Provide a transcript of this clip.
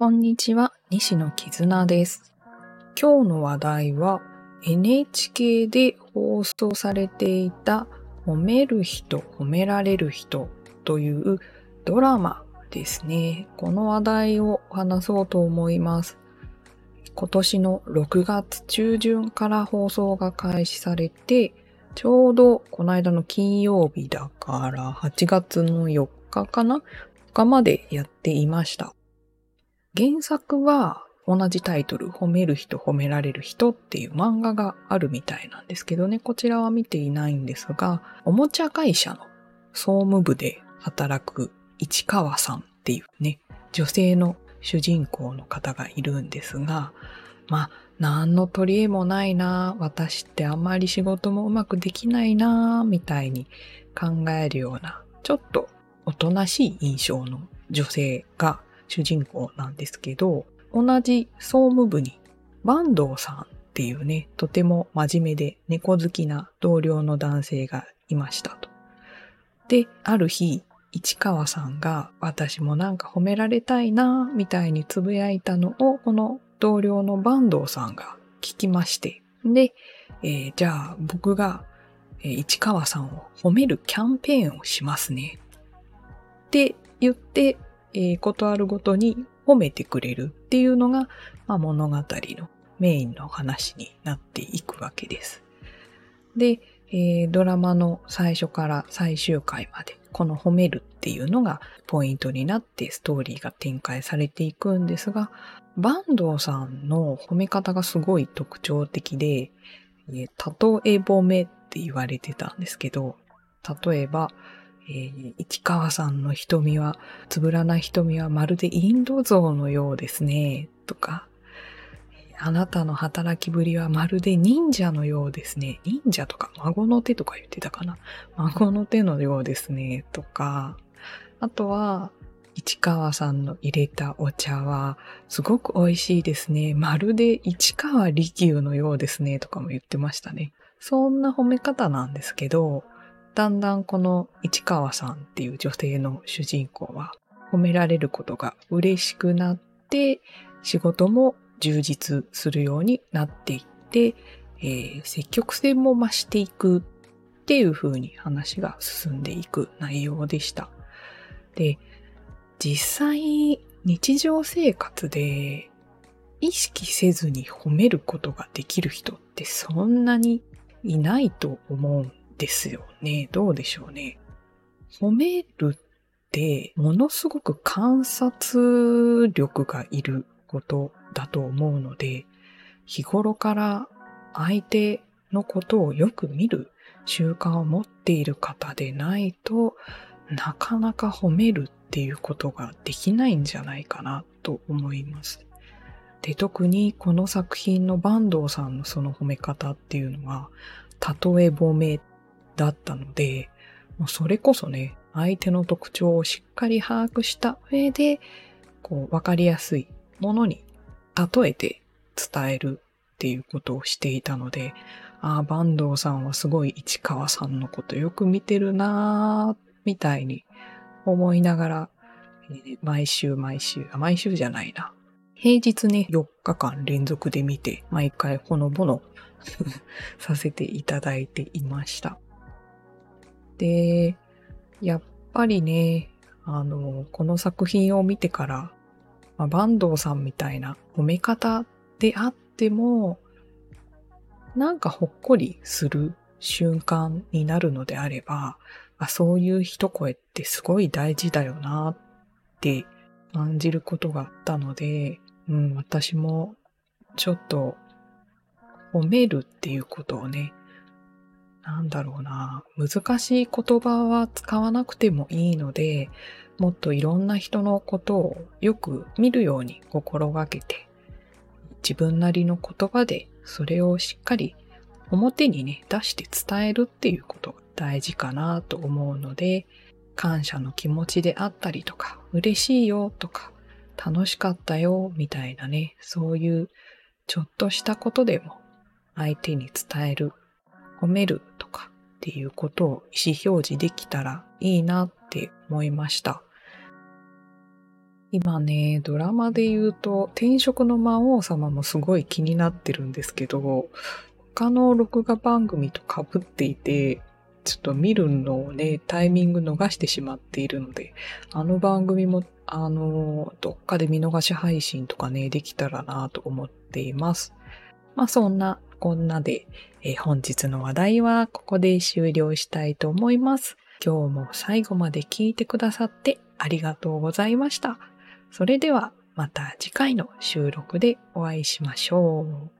こんにちは、西野絆です。今日の話題は NHK で放送されていた褒める人、褒められる人というドラマですね。この話題を話そうと思います。今年の6月中旬から放送が開始されて、ちょうどこの間の金曜日だから8月の4日かな？日までやっていました。原作は同じタイトル、褒める人、褒められる人っていう漫画があるみたいなんですけどね、こちらは見ていないんですが、おもちゃ会社の総務部で働く市川さんっていうね、女性の主人公の方がいるんですが、まあ、何の取り柄もないな、私ってあんまり仕事もうまくできないな、みたいに考えるような、ちょっとおとなしい印象の女性が主人公なんですけど、同じ総務部に坂東さんっていうね、とても真面目で猫好きな同僚の男性がいましたと。で、ある日、市川さんが私もなんか褒められたいな、みたいにつぶやいたのを、この同僚の坂東さんが聞きまして、で、えーじゃあ僕が、え市川さんを褒めるキャンペーンをしますね。って言って、えーことあるごとに褒めてくれるっていうのが、まあ、物語のメインの話になっていくわけです。で、えードラマの最初から最終回まで、この褒めるっていうのがポイントになってストーリーが展開されていくんですが、坂東さんの褒め方がすごい特徴的で、えー例え褒めって言われてたんですけど、例えば、えー市川さんの瞳は、つぶらな瞳はまるでインド像のようですね、とか、あなたの働きぶりはまるで忍者のようですね。忍者とか孫の手とか言ってたかな。孫の手のようですね。とか、あとは、市川さんの入れたお茶はすごく美味しいですね。まるで市川利休のようですね。とかも言ってましたね。そんな褒め方なんですけど、だんだんこの市川さんっていう女性の主人公は褒められることが嬉しくなって、仕事も充実するようになっていって、えー積極性も増していくっていう風に話が進んでいく内容でした。で、実際日常生活で意識せずに褒めることができる人ってそんなにいないと思うんですよね。どうでしょうね。褒めるってものすごく観察力がいることだと思うので、日頃から相手のことをよく見る習慣を持っている方でないとなかなか褒めるっていうことができないんじゃないかなと思います。で、特にこの作品の坂東さんのその褒め方っていうのは、例え褒めだったので、もうそれこそね、相手の特徴をしっかり把握した上で、こう、わかりやすいものに例えて伝えるっていうことをしていたので、ああ、坂東さんはすごい市川さんのことよく見てるなぁ、みたいに思いながら、毎週毎週、毎週じゃないな。平日ね、4日間連続で見て、毎回ほのぼの させていただいていました。で、やっぱりね、あの、この作品を見てから、まあ、坂東さんみたいな褒め方であっても、なんかほっこりする瞬間になるのであれば、あそういう一声ってすごい大事だよなって感じることがあったので、うん、私もちょっと褒めるっていうことをね、なんだろうな、難しい言葉は使わなくてもいいので、もっといろんな人のことをよく見るように心がけて、自分なりの言葉でそれをしっかり表にね、出して伝えるっていうことが大事かなと思うので、感謝の気持ちであったりとか、嬉しいよとか、楽しかったよみたいなね、そういうちょっとしたことでも相手に伝える、褒めるとか、っていうことを意思表示できたらいいなって思いました。今ね、ドラマで言うと、転職の魔王様もすごい気になってるんですけど、他の録画番組と被っていて、ちょっと見るのをね、タイミング逃してしまっているので、あの番組も、あの、どっかで見逃し配信とかね、できたらなと思っています。まあそんなこんなで、えー、本日の話題はここで終了したいと思います。今日も最後まで聞いてくださってありがとうございました。それではまた次回の収録でお会いしましょう。